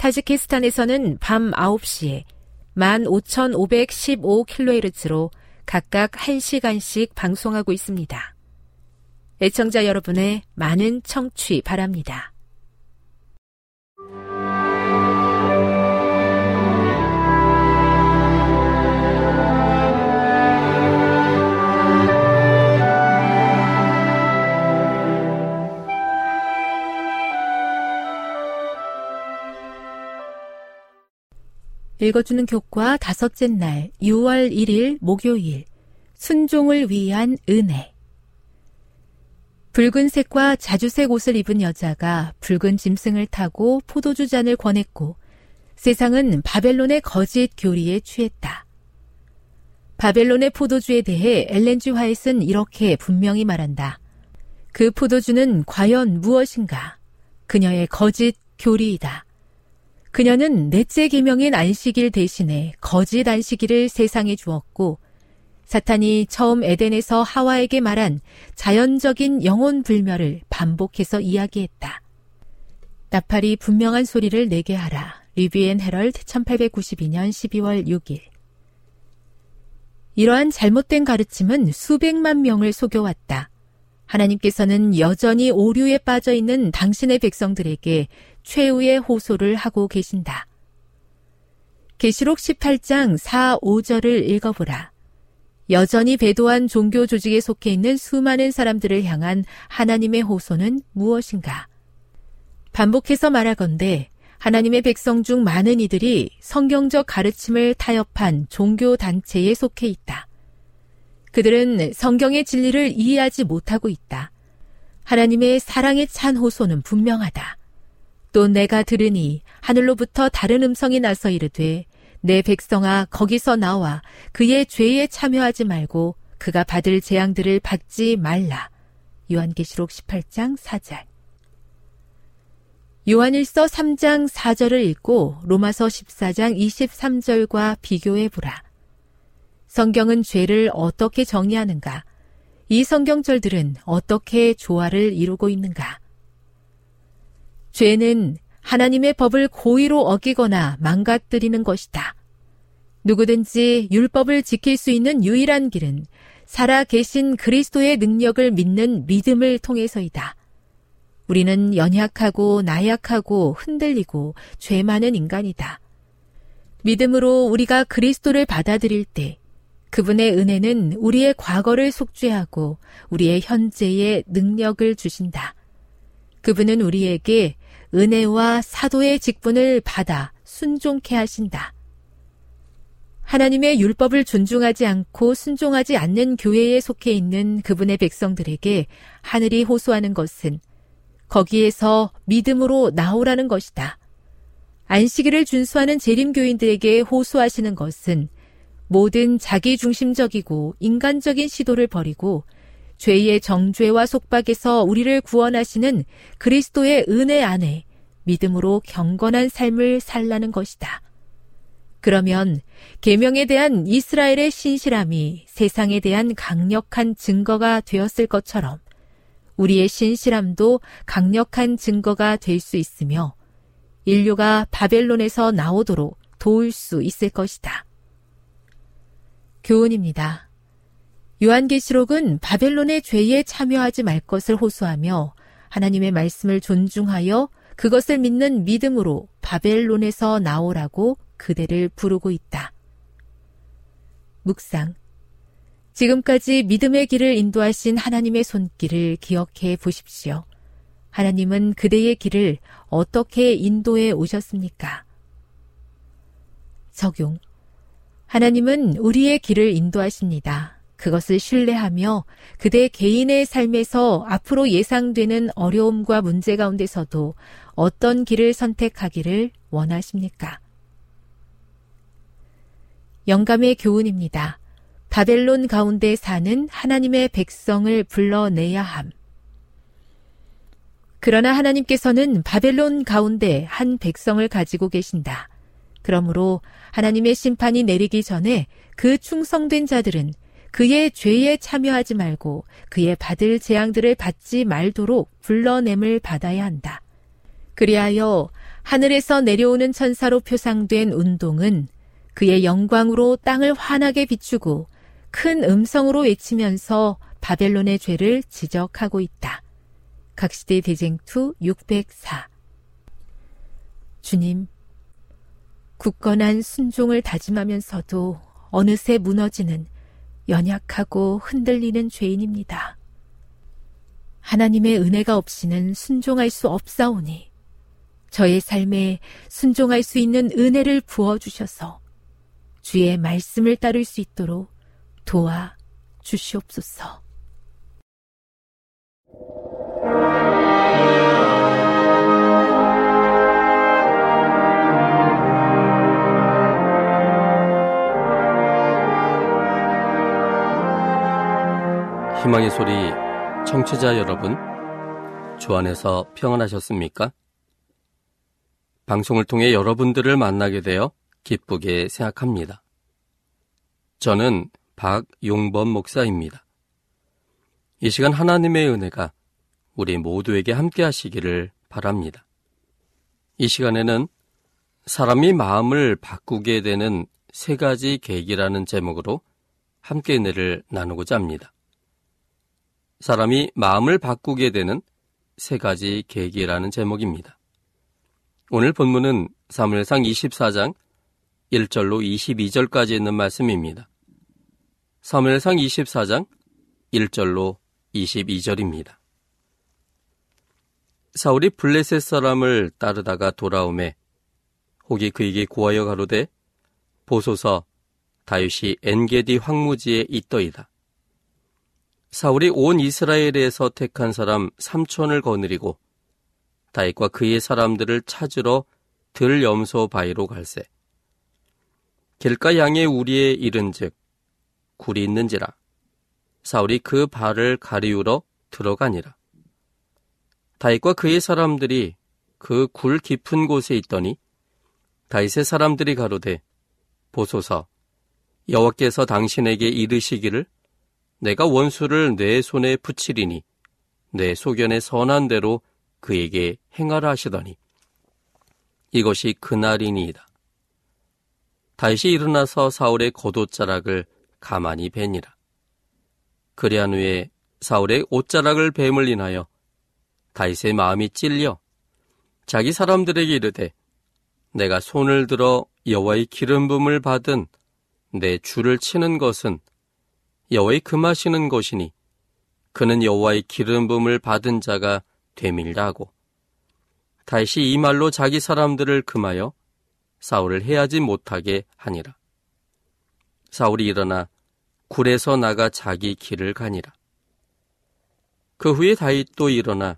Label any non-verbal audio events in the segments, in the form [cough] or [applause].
타지키스탄에서는 밤 9시에 15,515kHz로 각각 1시간씩 방송하고 있습니다. 애청자 여러분의 많은 청취 바랍니다. 읽어주는 교과 다섯째 날 6월 1일 목요일 순종을 위한 은혜 붉은색과 자주색 옷을 입은 여자가 붉은 짐승을 타고 포도주 잔을 권했고 세상은 바벨론의 거짓 교리에 취했다. 바벨론의 포도주에 대해 엘렌지 화이트는 이렇게 분명히 말한다. 그 포도주는 과연 무엇인가? 그녀의 거짓 교리이다. 그녀는 넷째 계명인 안식일 대신에 거짓 안식일을 세상에 주었고 사탄이 처음 에덴에서 하와에게 말한 자연적인 영혼 불멸을 반복해서 이야기했다. 나팔이 분명한 소리를 내게 하라. 리비엔 헤럴드 1892년 12월 6일. 이러한 잘못된 가르침은 수백만 명을 속여왔다. 하나님께서는 여전히 오류에 빠져 있는 당신의 백성들에게 최후의 호소를 하고 계신다. 계시록 18장 4, 5절을 읽어보라. 여전히 배도한 종교 조직에 속해 있는 수많은 사람들을 향한 하나님의 호소는 무엇인가? 반복해서 말하건대 하나님의 백성 중 많은 이들이 성경적 가르침을 타협한 종교 단체에 속해 있다. 그들은 성경의 진리를 이해하지 못하고 있다. 하나님의 사랑에 찬 호소는 분명하다. 또 내가 들으니 하늘로부터 다른 음성이 나서 이르되 내 백성아 거기서 나와 그의 죄에 참여하지 말고 그가 받을 재앙들을 받지 말라. 요한계시록 18장 4절. 요한일서 3장 4절을 읽고 로마서 14장 23절과 비교해 보라. 성경은 죄를 어떻게 정의하는가? 이 성경절들은 어떻게 조화를 이루고 있는가? 죄는 하나님의 법을 고의로 어기거나 망가뜨리는 것이다. 누구든지 율법을 지킬 수 있는 유일한 길은 살아 계신 그리스도의 능력을 믿는 믿음을 통해서이다. 우리는 연약하고 나약하고 흔들리고 죄 많은 인간이다. 믿음으로 우리가 그리스도를 받아들일 때 그분의 은혜는 우리의 과거를 속죄하고 우리의 현재에 능력을 주신다. 그분은 우리에게 은혜와 사도의 직분을 받아 순종케 하신다. 하나님의 율법을 존중하지 않고 순종하지 않는 교회에 속해 있는 그분의 백성들에게 하늘이 호소하는 것은 거기에서 믿음으로 나오라는 것이다. 안식일을 준수하는 재림교인들에게 호소하시는 것은 모든 자기 중심적이고 인간적인 시도를 버리고 죄의 정죄와 속박에서 우리를 구원하시는 그리스도의 은혜 안에 믿음으로 경건한 삶을 살라는 것이다. 그러면 계명에 대한 이스라엘의 신실함이 세상에 대한 강력한 증거가 되었을 것처럼 우리의 신실함도 강력한 증거가 될 수 있으며 인류가 바벨론에서 나오도록 도울 수 있을 것이다. 교훈입니다. 요한계시록은 바벨론의 죄에 참여하지 말 것을 호소하며 하나님의 말씀을 존중하여 그것을 믿는 믿음으로 바벨론에서 나오라고 그대를 부르고 있다. 묵상. 지금까지 믿음의 길을 인도하신 하나님의 손길을 기억해 보십시오. 하나님은 그대의 길을 어떻게 인도해 오셨습니까? 적용. 하나님은 우리의 길을 인도하십니다. 그것을 신뢰하며 그대 개인의 삶에서 앞으로 예상되는 어려움과 문제 가운데서도 어떤 길을 선택하기를 원하십니까? 영감의 교훈입니다. 바벨론 가운데 사는 하나님의 백성을 불러내야 함. 그러나 하나님께서는 바벨론 가운데 한 백성을 가지고 계신다. 그러므로 하나님의 심판이 내리기 전에 그 충성된 자들은 그의 죄에 참여하지 말고 그의 받을 재앙들을 받지 말도록 불러냄을 받아야 한다. 그리하여 하늘에서 내려오는 천사로 표상된 운동은 그의 영광으로 땅을 환하게 비추고 큰 음성으로 외치면서 바벨론의 죄를 지적하고 있다. 각시대 대쟁투 604 주님, 굳건한 순종을 다짐하면서도 어느새 무너지는 연약하고 흔들리는 죄인입니다. 하나님의 은혜가 없이는 순종할 수 없사오니 저의 삶에 순종할 수 있는 은혜를 부어주셔서 주의 말씀을 따를 수 있도록 도와 주시옵소서. 희망의 소리 청취자 여러분, 주 안에서 평안하셨습니까? 방송을 통해 여러분들을 만나게 되어 기쁘게 생각합니다. 저는 박용범 목사입니다. 이 시간 하나님의 은혜가 우리 모두에게 함께 하시기를 바랍니다. 이 시간에는 사람이 마음을 바꾸게 되는 세 가지 계기라는 제목으로 함께 은혜를 나누고자 합니다. 사람이 마음을 바꾸게 되는 세 가지 계기라는 제목입니다. 오늘 본문은 사무엘상 24장 1절로 22절까지 있는 말씀입니다. 사무엘상 24장 1절로 22절입니다. 사울이 블레셋 사람을 따르다가 돌아오매 혹이 그에게 구하여 가로되 보소서 다윗이 엔게디 황무지에 있더이다. 사울이 온 이스라엘에서 택한 사람 삼촌을 거느리고 다윗과 그의 사람들을 찾으러 들 염소 바위로 갈세. 길가 양의 우리에 이른즉 굴이 있는지라 사울이 그 발을 가리우러 들어가니라. 다윗과 그의 사람들이 그 굴 깊은 곳에 있더니 다윗의 사람들이 가로되 보소서 여호와께서 당신에게 이르시기를 내가 원수를 내 손에 붙이리니 내 소견의 선한 대로 그에게 행하라 하시더니 이것이 그날이니이다. 다시 일어나서 사울의 겉옷자락을 가만히 베니라. 그리한 후에 사울의 옷자락을 뱀을 인하여 다윗의 마음이 찔려 자기 사람들에게 이르되 내가 손을 들어 여호와의 기름 붐을 받은 내 주를 치는 것은 여호와의 금하시는 것이니 그는 여호와의 기름 붐을 받은 자가 되밀라 하고 다시 이 말로 자기 사람들을 금하여 사울을 해하지 못하게 하니라. 사울이 일어나 굴에서 나가 자기 길을 가니라. 그 후에 다윗도 일어나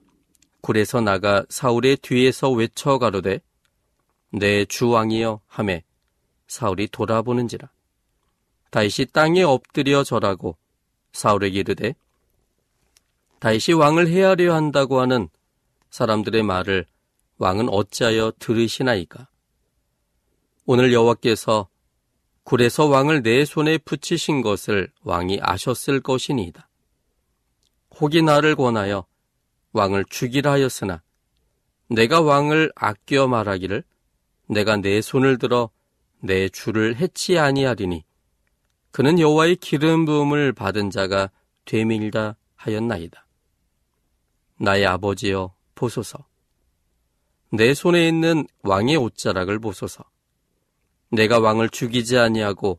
굴에서 나가 사울의 뒤에서 외쳐 가로되 내 주왕이여 하매 사울이 돌아보는지라. 다윗이 땅에 엎드려 절하고 사울에게 이르되 다윗이 왕을 해하려 한다고 하는 사람들의 말을 왕은 어찌하여 들으시나이까? 오늘 여호와께서 굴에서 왕을 내 손에 붙이신 것을 왕이 아셨을 것이니이다. 혹이 나를 권하여 왕을 죽이라 하였으나 내가 왕을 아껴 말하기를 내가 내 손을 들어 내 주를 해치 아니하리니 그는 여호와의 기름 부음을 받은 자가 되밀다 하였나이다. 나의 아버지여 보소서. 내 손에 있는 왕의 옷자락을 보소서. 내가 왕을 죽이지 아니하고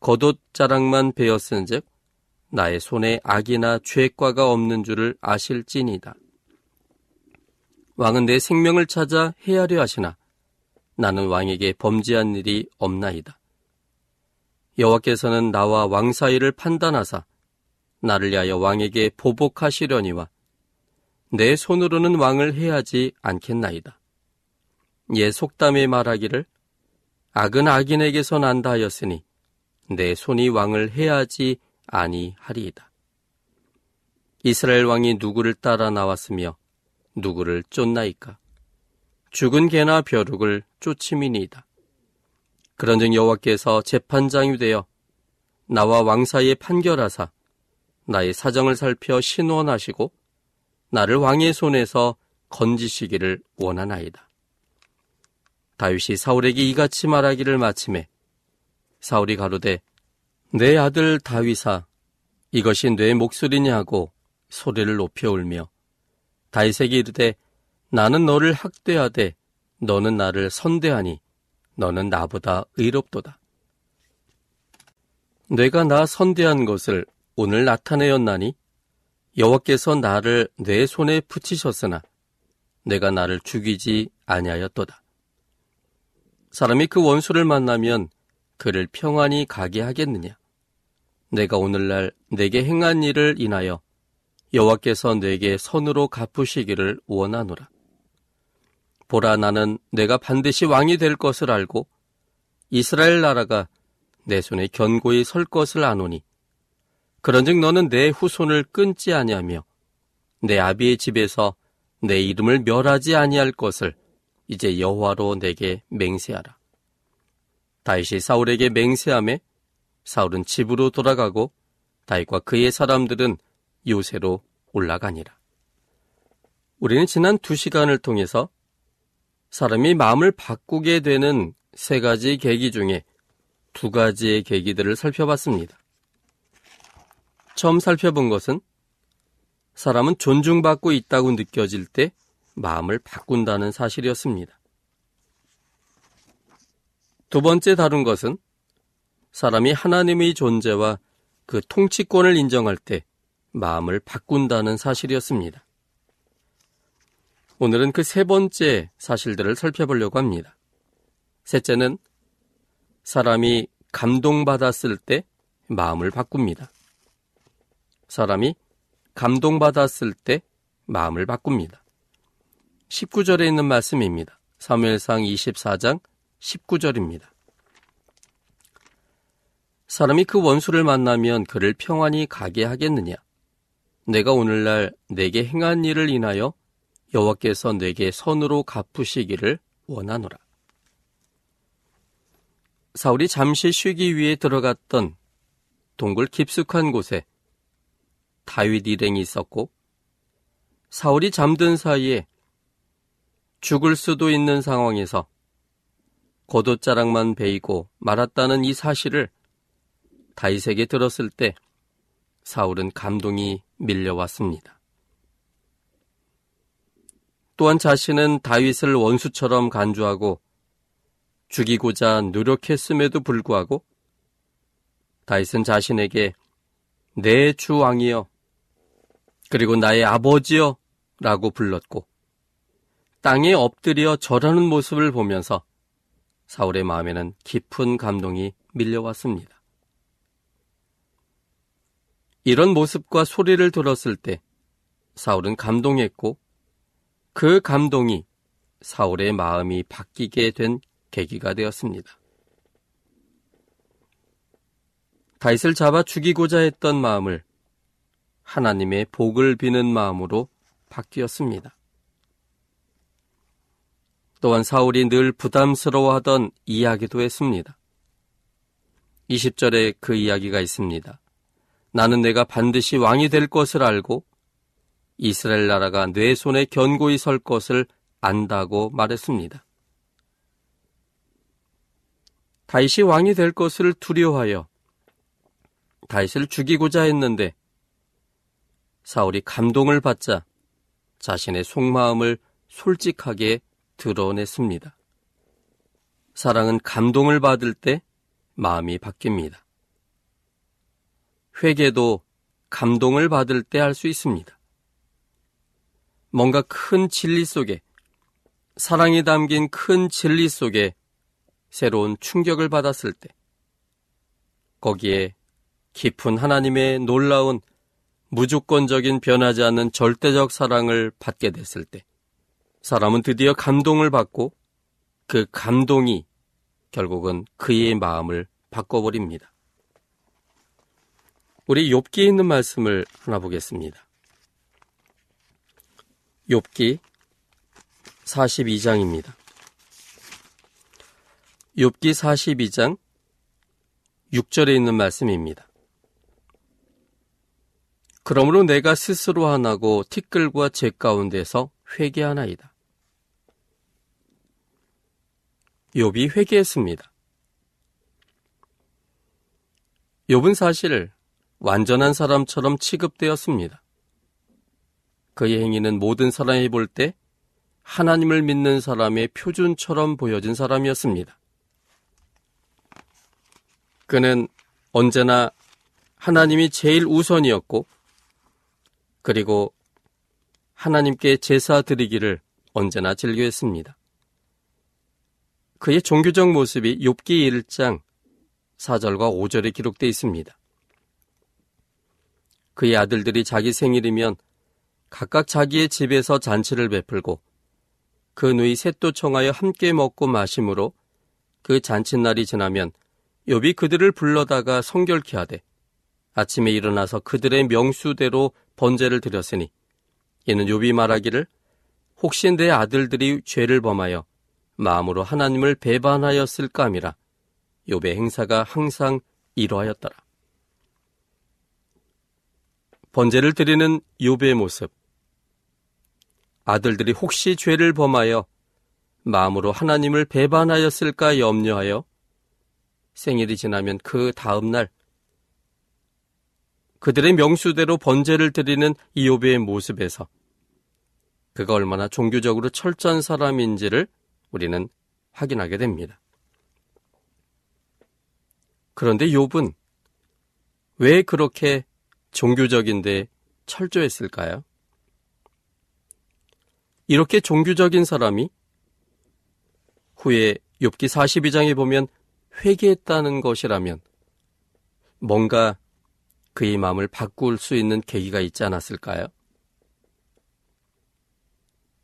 겉옷자락만 베었은즉 나의 손에 악이나 죄과가 없는 줄을 아실지니다. 왕은 내 생명을 찾아 해하려 하시나 나는 왕에게 범죄한 일이 없나이다. 여호와께서는 나와 왕 사이를 판단하사 나를 위하여 왕에게 보복하시려니와 내 손으로는 왕을 해하지 않겠나이다. 예 속담에 말하기를 악은 악인에게서 난다 하였으니 내 손이 왕을 해하지 아니하리이다. 이스라엘 왕이 누구를 따라 나왔으며 누구를 쫓나이까? 죽은 개나 벼룩을 쫓음이니이다. 그런즉 여호와께서 재판장이 되어 나와 왕 사이에 판결하사 나의 사정을 살펴 신원하시고 나를 왕의 손에서 건지시기를 원하나이다. 다윗이 사울에게 이같이 말하기를 마침에 사울이 가로되 내 아들 다윗아 이것이 내 목소리냐 하고 소리를 높여 울며 다윗에게 이르되 나는 너를 학대하되 너는 나를 선대하니 너는 나보다 의롭도다. 내가 나 선대한 것을 오늘 나타내었나니 여호와께서 나를 내 손에 붙이셨으나 내가 나를 죽이지 아니하였도다. 사람이 그 원수를 만나면 그를 평안히 가게 하겠느냐? 내가 오늘날 내게 행한 일을 인하여 여호와께서 내게 선으로 갚으시기를 원하노라. 보라 나는 내가 반드시 왕이 될 것을 알고 이스라엘 나라가 내 손에 견고히 설 것을 아노니 그런즉 너는 내 후손을 끊지 아니하며 내 아비의 집에서 내 이름을 멸하지 아니할 것을 이제 여호와로 내게 맹세하라. 다윗이 사울에게 맹세함에 사울은 집으로 돌아가고 다윗과 그의 사람들은 요새로 올라가니라. 우리는 지난 두 시간을 통해서 사람이 마음을 바꾸게 되는 세 가지 계기 중에 두 가지의 계기들을 살펴봤습니다. 처음 살펴본 것은 사람은 존중받고 있다고 느껴질 때 마음을 바꾼다는 사실이었습니다. 두 번째 다룬 것은 사람이 하나님의 존재와 그 통치권을 인정할 때 마음을 바꾼다는 사실이었습니다. 오늘은 그 세 번째 사실들을 살펴보려고 합니다. 셋째는 사람이 감동받았을 때 마음을 바꿉니다. 사람이 감동받았을 때 마음을 바꿉니다. 19절에 있는 말씀입니다. 사무엘상 24장 19절입니다. 사람이 그 원수를 만나면 그를 평안히 가게 하겠느냐? 내가 오늘날 내게 행한 일을 인하여 여호와께서 내게 선으로 갚으시기를 원하노라. 사울이 잠시 쉬기 위해 들어갔던 동굴 깊숙한 곳에 다윗 일행이 있었고 사울이 잠든 사이에 죽을 수도 있는 상황에서 겉옷자락만 베이고 말았다는 이 사실을 다윗에게 들었을 때 사울은 감동이 밀려왔습니다. 또한 자신은 다윗을 원수처럼 간주하고 죽이고자 노력했음에도 불구하고 다윗은 자신에게 내 주 왕이여 그리고 나의 아버지여 라고 불렀고 땅에 엎드려 절하는 모습을 보면서 사울의 마음에는 깊은 감동이 밀려왔습니다. 이런 모습과 소리를 들었을 때 사울은 감동했고 그 감동이 사울의 마음이 바뀌게 된 계기가 되었습니다. 다윗을 잡아 죽이고자 했던 마음을 하나님의 복을 비는 마음으로 바뀌었습니다. 또한 사울이 늘 부담스러워하던 이야기도 했습니다. 20절에 그 이야기가 있습니다. 나는 내가 반드시 왕이 될 것을 알고 이스라엘 나라가 내 손에 견고히 설 것을 안다고 말했습니다. 다윗이 왕이 될 것을 두려워하여 다윗을 죽이고자 했는데 사울이 감동을 받자 자신의 속마음을 솔직하게 드러냈습니다. 사랑은 감동을 받을 때 마음이 바뀝니다. 회개도 감동을 받을 때 할 수 있습니다. 뭔가 큰 진리 속에, 사랑이 담긴 큰 진리 속에 새로운 충격을 받았을 때, 거기에 깊은 하나님의 놀라운 무조건적인 변하지 않는 절대적 사랑을 받게 됐을 때, 사람은 드디어 감동을 받고 그 감동이 결국은 그의 마음을 바꿔버립니다. 우리 욥기에 있는 말씀을 하나 보겠습니다. 욥기 42장입니다. 욥기 42장 6절에 있는 말씀입니다. 그러므로 내가 스스로 하나고 티끌과 제 가운데서 회개하나이다. 욥이 회개했습니다. 욥은 사실 완전한 사람처럼 취급되었습니다. 그의 행위는 모든 사람이 볼 때 하나님을 믿는 사람의 표준처럼 보여진 사람이었습니다. 그는 언제나 하나님이 제일 우선이었고, 그리고 하나님께 제사 드리기를 언제나 즐겨했습니다. 그의 종교적 모습이 욥기 1장 4절과 5절에 기록되어 있습니다. 그의 아들들이 자기 생일이면 각각 자기의 집에서 잔치를 베풀고 그 누이 셋도 청하여 함께 먹고 마심으로 그 잔칫날이 지나면 욥이 그들을 불러다가 성결케 하되 아침에 일어나서 그들의 명수대로 번제를 드렸으니 이는 욥이 말하기를 혹시 내 아들들이 죄를 범하여 마음으로 하나님을 배반하였을까 함이라 욥의 행사가 항상 이러하였더라. 번제를 드리는 욥의 모습. 아들들이 혹시 죄를 범하여 마음으로 하나님을 배반하였을까 염려하여 생일이 지나면 그 다음 날 그들의 명수대로 번제를 드리는 이욥의 모습에서 그가 얼마나 종교적으로 철저한 사람인지를 우리는 확인하게 됩니다. 그런데 욥은 왜 그렇게 종교적인데 철저했을까요? 이렇게 종교적인 사람이 후에 욥기 42장에 보면 회개했다는 것이라면 뭔가 그의 마음을 바꿀 수 있는 계기가 있지 않았을까요?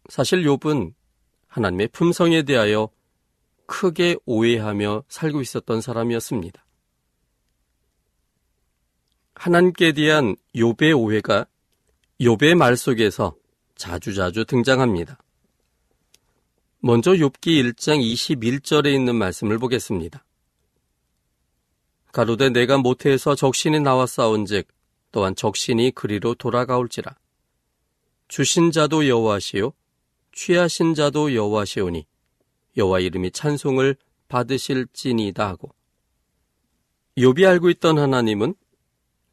사실 욥은 하나님의 품성에 대하여 크게 오해하며 살고 있었던 사람이었습니다. 하나님께 대한 욥의 오해가 욥의 말 속에서 자주자주 등장합니다. 먼저 욥기 1장 21절에 있는 말씀을 보겠습니다. 가로되 내가 모태에서 적신이 나와 싸운즉 또한 적신이 그리로 돌아가올지라 주신 자도 여호와시요 취하신 자도 여호와시오니 여호와 이름이 찬송을 받으실지니다 하고 욥이 알고 있던 하나님은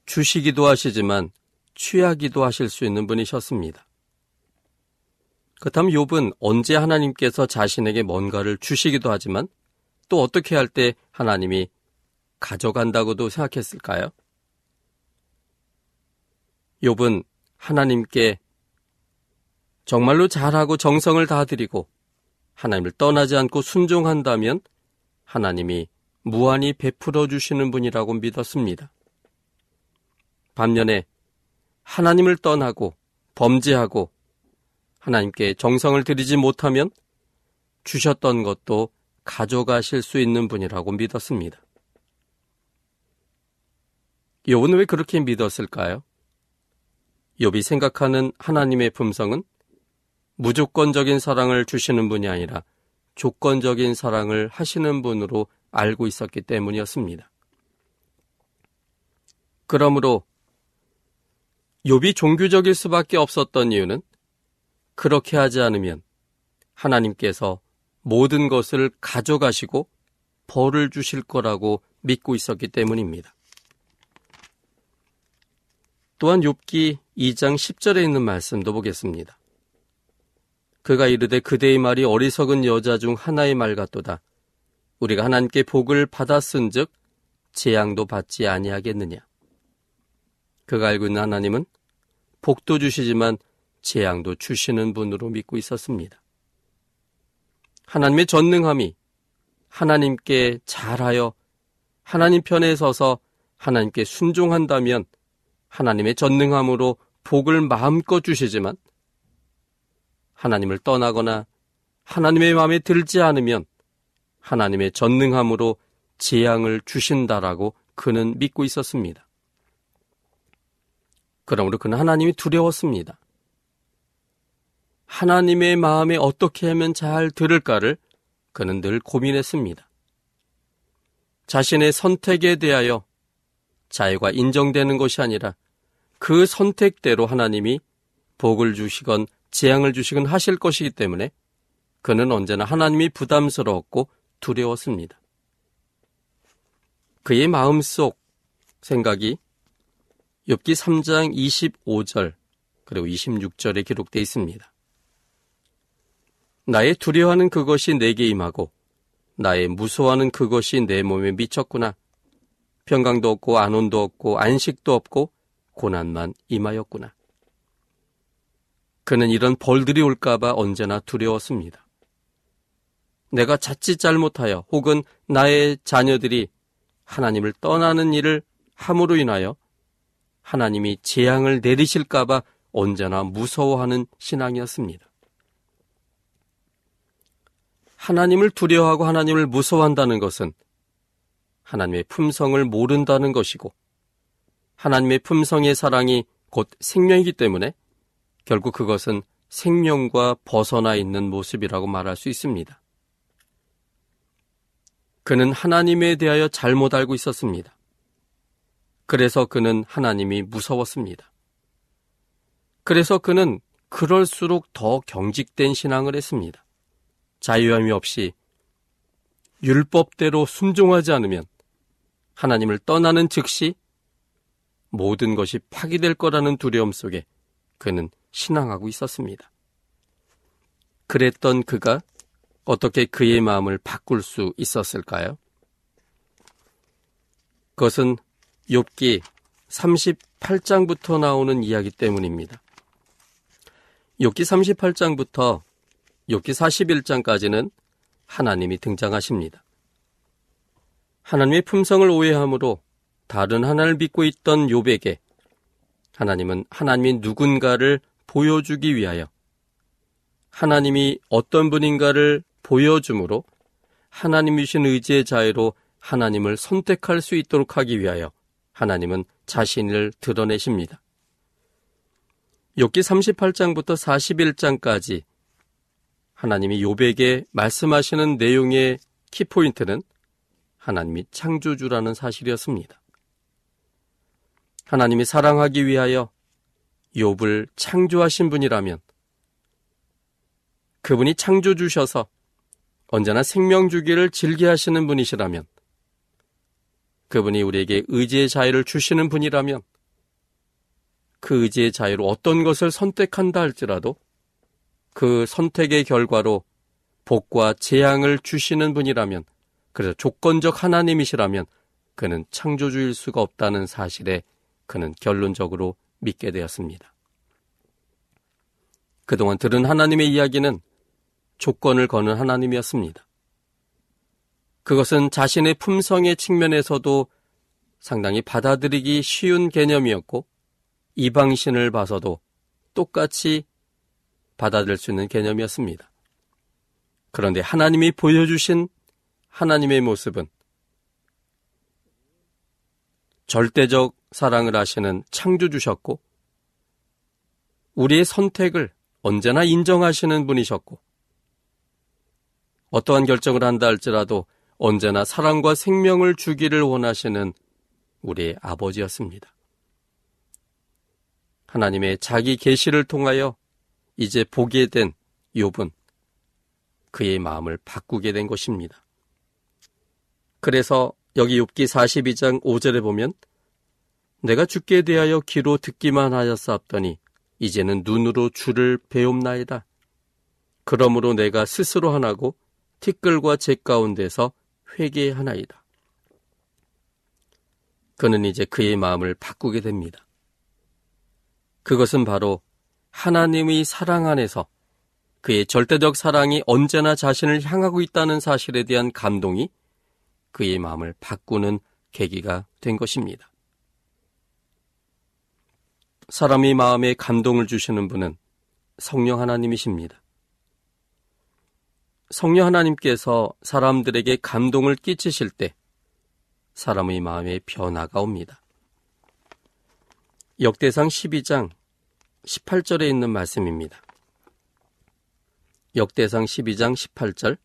주시기도 하시지만 취하기도 하실 수 있는 분이셨습니다. 그렇다면 욥은 언제 하나님께서 자신에게 뭔가를 주시기도 하지만 또 어떻게 할 때 하나님이 가져간다고도 생각했을까요? 욥은 하나님께 정말로 잘하고 정성을 다 드리고 하나님을 떠나지 않고 순종한다면 하나님이 무한히 베풀어 주시는 분이라고 믿었습니다. 반면에 하나님을 떠나고 범죄하고 하나님께 정성을 들이지 못하면 주셨던 것도 가져가실 수 있는 분이라고 믿었습니다. 욥은 왜 그렇게 믿었을까요? 욥이 생각하는 하나님의 품성은 무조건적인 사랑을 주시는 분이 아니라 조건적인 사랑을 하시는 분으로 알고 있었기 때문이었습니다. 그러므로 욥이 종교적일 수밖에 없었던 이유는 그렇게 하지 않으면 하나님께서 모든 것을 가져가시고 벌을 주실 거라고 믿고 있었기 때문입니다. 또한 욥기 2장 10절에 있는 말씀도 보겠습니다. 그가 이르되 그대의 말이 어리석은 여자 중 하나의 말 같도다. 우리가 하나님께 복을 받았은즉 재앙도 받지 아니하겠느냐. 그가 알고 있는 하나님은 복도 주시지만 재앙도 주시는 분으로 믿고 있었습니다. 하나님의 전능함이 하나님께 잘하여 하나님 편에 서서 하나님께 순종한다면 하나님의 전능함으로 복을 마음껏 주시지만 하나님을 떠나거나 하나님의 마음에 들지 않으면 하나님의 전능함으로 재앙을 주신다라고 그는 믿고 있었습니다. 그러므로 그는 하나님이 두려웠습니다. 하나님의 마음에 어떻게 하면 잘 들을까를 그는 늘 고민했습니다. 자신의 선택에 대하여 자유가 인정되는 것이 아니라 그 선택대로 하나님이 복을 주시건 재앙을 주시건 하실 것이기 때문에 그는 언제나 하나님이 부담스러웠고 두려웠습니다. 그의 마음속 생각이 엽기 3장 25절 그리고 26절에 기록되어 있습니다. 나의 두려워하는 그것이 내게 임하고 나의 무서워하는 그것이 내 몸에 미쳤구나. 평강도 없고 안온도 없고 안식도 없고 고난만 임하였구나. 그는 이런 벌들이 올까봐 언제나 두려웠습니다. 내가 자칫 잘못하여 혹은 나의 자녀들이 하나님을 떠나는 일을 함으로 인하여 하나님이 재앙을 내리실까봐 언제나 무서워하는 신앙이었습니다. 하나님을 두려워하고 하나님을 무서워한다는 것은 하나님의 품성을 모른다는 것이고 하나님의 품성의 사랑이 곧 생명이기 때문에 결국 그것은 생명과 벗어나 있는 모습이라고 말할 수 있습니다. 그는 하나님에 대하여 잘못 알고 있었습니다. 그래서 그는 하나님이 무서웠습니다. 그래서 그는 그럴수록 더 경직된 신앙을 했습니다. 자유함이 없이 율법대로 순종하지 않으면 하나님을 떠나는 즉시 모든 것이 파기될 거라는 두려움 속에 그는 신앙하고 있었습니다. 그랬던 그가 어떻게 그의 마음을 바꿀 수 있었을까요? 그것은 욥기 38장부터 나오는 이야기 때문입니다. 욥기 38장부터 욥기 41장까지는 하나님이 등장하십니다. 하나님의 품성을 오해함으로 다른 하나를 믿고 있던 욥에게 하나님은 하나님이 누군가를 보여주기 위하여 하나님이 어떤 분인가를 보여줌으로 하나님이신 의지의 자유로 하나님을 선택할 수 있도록 하기 위하여 하나님은 자신을 드러내십니다. 욥기 38장부터 41장까지 하나님이 욥에게 말씀하시는 내용의 키포인트는 하나님이 창조주라는 사실이었습니다. 하나님이 사랑하기 위하여 욥을 창조하신 분이라면 그분이 창조주셔서 언제나 생명 주기를 즐겨 하시는 분이시라면 그분이 우리에게 의지의 자유를 주시는 분이라면 그 의지의 자유로 어떤 것을 선택한다 할지라도 그 선택의 결과로 복과 재앙을 주시는 분이라면 그래서 조건적 하나님이시라면 그는 창조주일 수가 없다는 사실에 그는 결론적으로 믿게 되었습니다. 그동안 들은 하나님의 이야기는 조건을 거는 하나님이었습니다. 그것은 자신의 품성의 측면에서도 상당히 받아들이기 쉬운 개념이었고 이방신을 봐서도 똑같이 받아들일 수 있는 개념이었습니다. 그런데 하나님이 보여주신 하나님의 모습은 절대적 사랑을 하시는 창조주셨고 우리의 선택을 언제나 인정하시는 분이셨고 어떠한 결정을 한다 할지라도 언제나 사랑과 생명을 주기를 원하시는 우리의 아버지였습니다. 하나님의 자기 계시를 통하여 이제 보게 된 욥은 그의 마음을 바꾸게 된 것입니다. 그래서 여기 욥기 42장 5절에 보면 내가 죽게 대하여 귀로 듣기만 하였사옵더니 이제는 눈으로 주를 배움나이다. 그러므로 내가 스스로 하나고 티끌과 제 가운데서 회개하나이다. 그는 이제 그의 마음을 바꾸게 됩니다. 그것은 바로 하나님의 사랑 안에서 그의 절대적 사랑이 언제나 자신을 향하고 있다는 사실에 대한 감동이 그의 마음을 바꾸는 계기가 된 것입니다. 사람의 마음에 감동을 주시는 분은 성령 하나님이십니다. 성령 하나님께서 사람들에게 감동을 끼치실 때 사람의 마음에 변화가 옵니다. 역대상 12장 18절에 있는 말씀입니다. 역대상 12장 18절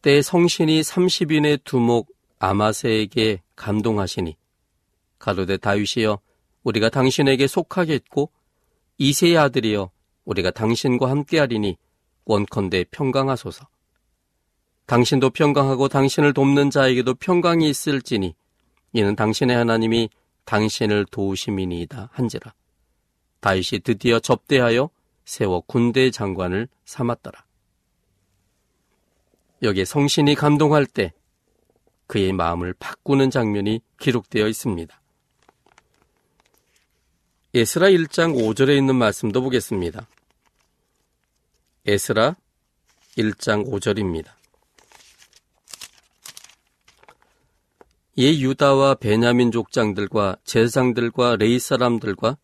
때 성신이 30인의 두목 아마세에게 감동하시니 가로대 다윗이여 우리가 당신에게 속하겠고 이세의 아들이여 우리가 당신과 함께하리니 원컨대 평강하소서. 당신도 평강하고 당신을 돕는 자에게도 평강이 있을지니 이는 당신의 하나님이 당신을 도우심이니이다 한지라. 다윗이 드디어 접대하여 세워 군대 장관을 삼았더라. 여기에 성신이 감동할 때 그의 마음을 바꾸는 장면이 기록되어 있습니다. 에스라 1장 5절에 있는 말씀도 보겠습니다. 에스라 1장 5절입니다. 예 유다와 베냐민 족장들과 제사장들과 레이 사람들과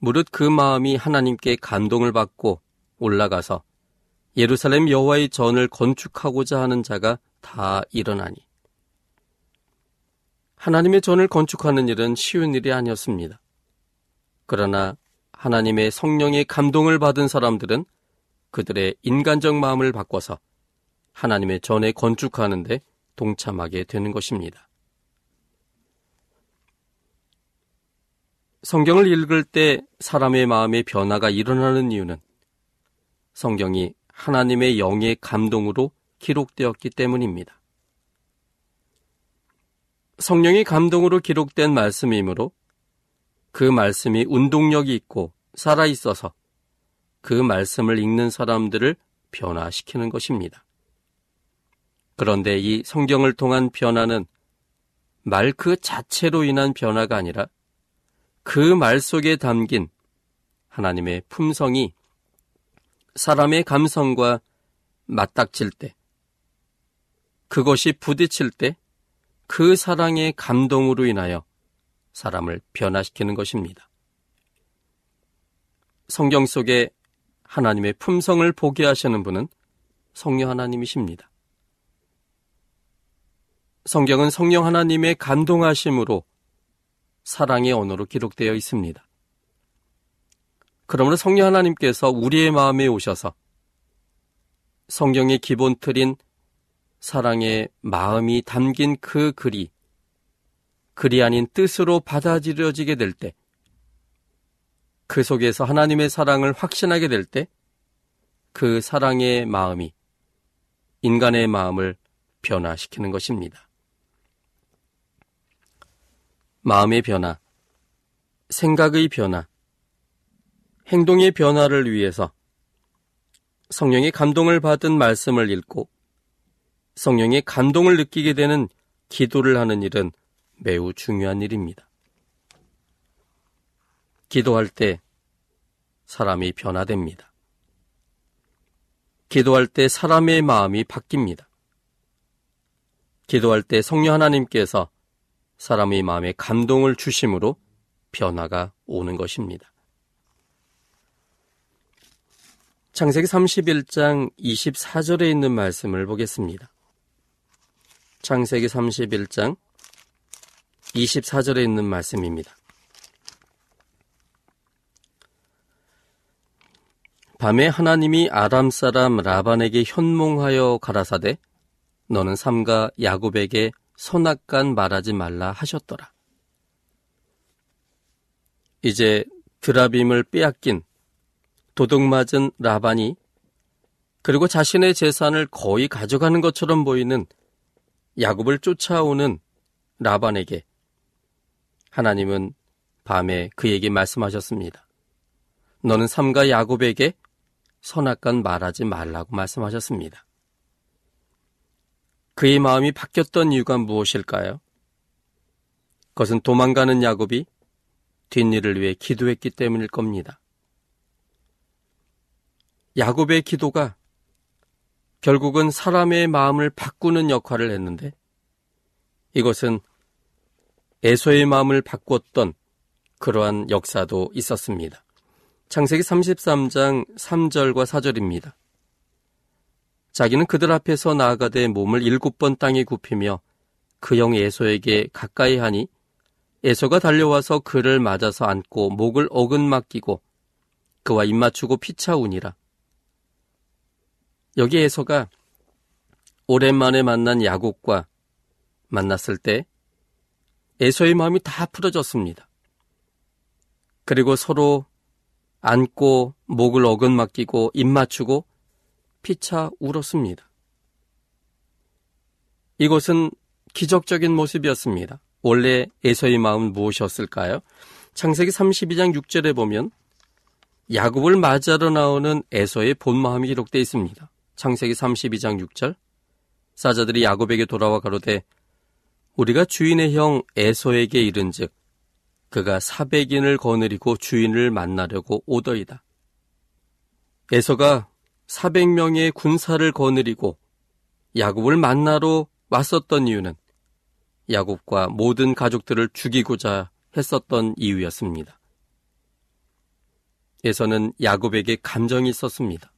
무릇 그 마음이 하나님께 감동을 받고 올라가서 예루살렘 여호와의 전을 건축하고자 하는 자가 다 일어나니 하나님의 전을 건축하는 일은 쉬운 일이 아니었습니다. 그러나 하나님의 성령의 감동을 받은 사람들은 그들의 인간적 마음을 바꿔서 하나님의 전에 건축하는데 동참하게 되는 것입니다. 성경을 읽을 때 사람의 마음의 변화가 일어나는 이유는 성경이 하나님의 영의 감동으로 기록되었기 때문입니다. 성령의 감동으로 기록된 말씀이므로 그 말씀이 운동력이 있고 살아있어서 그 말씀을 읽는 사람들을 변화시키는 것입니다. 그런데 이 성경을 통한 변화는 말 그 자체로 인한 변화가 아니라 그 말 속에 담긴 하나님의 품성이 사람의 감성과 맞닥칠 때, 그것이 부딪힐 때 그 사랑의 감동으로 인하여 사람을 변화시키는 것입니다. 성경 속에 하나님의 품성을 보게 하시는 분은 성령 하나님이십니다. 성경은 성령 하나님의 감동하심으로 사랑의 언어로 기록되어 있습니다. 그러므로 성령 하나님께서 우리의 마음에 오셔서 성경의 기본 틀인 사랑의 마음이 담긴 그 글이 글이 아닌 뜻으로 받아들여지게 될 때, 그 속에서 하나님의 사랑을 확신하게 될 때, 그 사랑의 마음이 인간의 마음을 변화시키는 것입니다. 마음의 변화, 생각의 변화, 행동의 변화를 위해서 성령의 감동을 받은 말씀을 읽고 성령의 감동을 느끼게 되는 기도를 하는 일은 매우 중요한 일입니다. 기도할 때 사람이 변화됩니다. 기도할 때 사람의 마음이 바뀝니다. 기도할 때 성령 하나님께서 사람의 마음에 감동을 주심으로 변화가 오는 것입니다. 창세기 31장 24절에 있는 말씀을 보겠습니다. 창세기 31장 24절에 있는 말씀입니다. 밤에 하나님이 아람 사람 라반에게 현몽하여 가라사대 너는 삼가 야곱에게 선악간 말하지 말라 하셨더라. 이제 드라빔을 빼앗긴 도둑맞은 라반이 그리고 자신의 재산을 거의 가져가는 것처럼 보이는 야곱을 쫓아오는 라반에게 하나님은 밤에 그에게 말씀하셨습니다. 너는 삼가 야곱에게 선악간 말하지 말라고 말씀하셨습니다. 그의 마음이 바뀌었던 이유가 무엇일까요? 그것은 도망가는 야곱이 뒷일을 위해 기도했기 때문일 겁니다. 야곱의 기도가 결국은 사람의 마음을 바꾸는 역할을 했는데 이것은 에서의 마음을 바꿨던 그러한 역사도 있었습니다. 창세기 33장 3절과 4절입니다. 자기는 그들 앞에서 나아가되 몸을 일곱 번 땅에 굽히며 그형 에서에게 가까이 하니 에서가 달려와서 그를 맞아서 안고 목을 어근 맡기고 그와 입 맞추고 피차우니라. 여기 에서가 오랜만에 만난 야곱과 만났을 때 에서의 마음이 다 풀어졌습니다. 그리고 서로 안고 목을 어근 맡기고 입 맞추고 피차 울었습니다. 이것은 기적적인 모습이었습니다. 원래 에서의 마음은 무엇이었을까요? 창세기 32장 6절에 보면 야곱을 맞아러 나오는 에서의 본 마음이 기록되어 있습니다. 창세기 32장 6절 사자들이 야곱에게 돌아와 가로되 우리가 주인의 형 에서에게 이른즉 그가 사백인을 거느리고 주인을 만나려고 오더이다. 에서가 400명의 군사를 거느리고 야곱을 만나러 왔었던 이유는 야곱과 모든 가족들을 죽이고자 했었던 이유였습니다. 에서는 야곱에게 감정이 있었습니다.